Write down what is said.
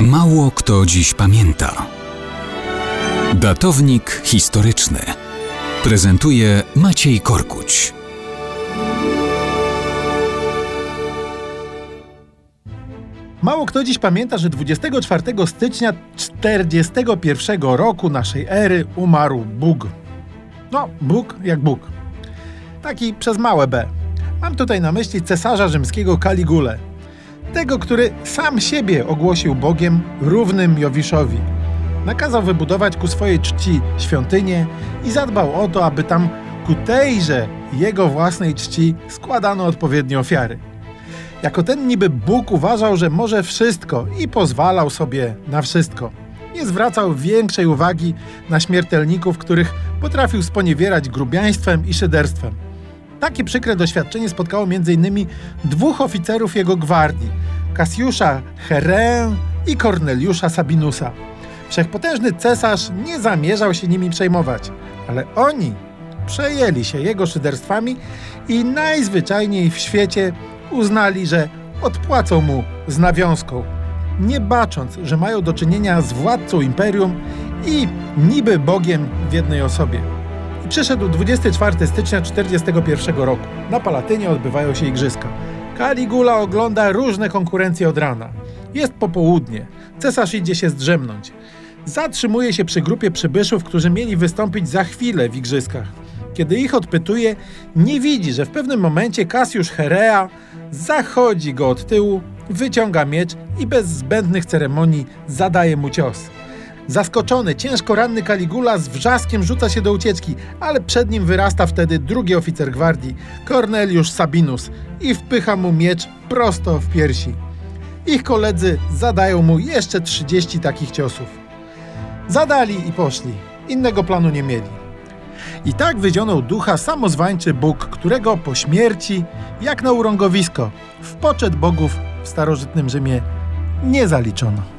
Mało kto dziś pamięta. Datownik historyczny prezentuje Maciej Korkuć. Mało kto dziś pamięta, że 24 stycznia 41 roku naszej ery umarł Bóg. No, Bóg jak Bóg. Taki przez małe B. Mam tutaj na myśli cesarza rzymskiego Kaligulę. Tego, który sam siebie ogłosił Bogiem równym Jowiszowi. Nakazał wybudować ku swojej czci świątynię i zadbał o to, aby tam ku tejże jego własnej czci składano odpowiednie ofiary. Jako ten niby Bóg uważał, że może wszystko i pozwalał sobie na wszystko. Nie zwracał większej uwagi na śmiertelników, których potrafił sponiewierać grubiaństwem i szyderstwem. Takie przykre doświadczenie spotkało m.in. dwóch oficerów jego gwardii, Kasjusza Herę i Korneliusza Sabinusa. Wszechpotężny cesarz nie zamierzał się nimi przejmować, ale oni przejęli się jego szyderstwami i najzwyczajniej w świecie uznali, że odpłacą mu z nawiązką, nie bacząc, że mają do czynienia z władcą imperium i niby Bogiem w jednej osobie. Przyszedł 24 stycznia 1941 roku. Na Palatynie odbywają się igrzyska. Caligula ogląda różne konkurencje od rana. Jest popołudnie. Cesarz idzie się zdrzemnąć. Zatrzymuje się przy grupie przybyszów, którzy mieli wystąpić za chwilę w igrzyskach. Kiedy ich odpytuje, nie widzi, że w pewnym momencie Cassius Herea zachodzi go od tyłu, wyciąga miecz i bez zbędnych ceremonii zadaje mu cios. Zaskoczony, ciężko ranny Caligula z wrzaskiem rzuca się do ucieczki, ale przed nim wyrasta wtedy drugi oficer gwardii, Cornelius Sabinus, i wpycha mu miecz prosto w piersi. Ich koledzy zadają mu jeszcze 30 takich ciosów. Zadali i poszli. Innego planu nie mieli. I tak wyzionął ducha samozwańczy Bóg, którego po śmierci, jak na urągowisko, w poczet bogów w starożytnym Rzymie nie zaliczono.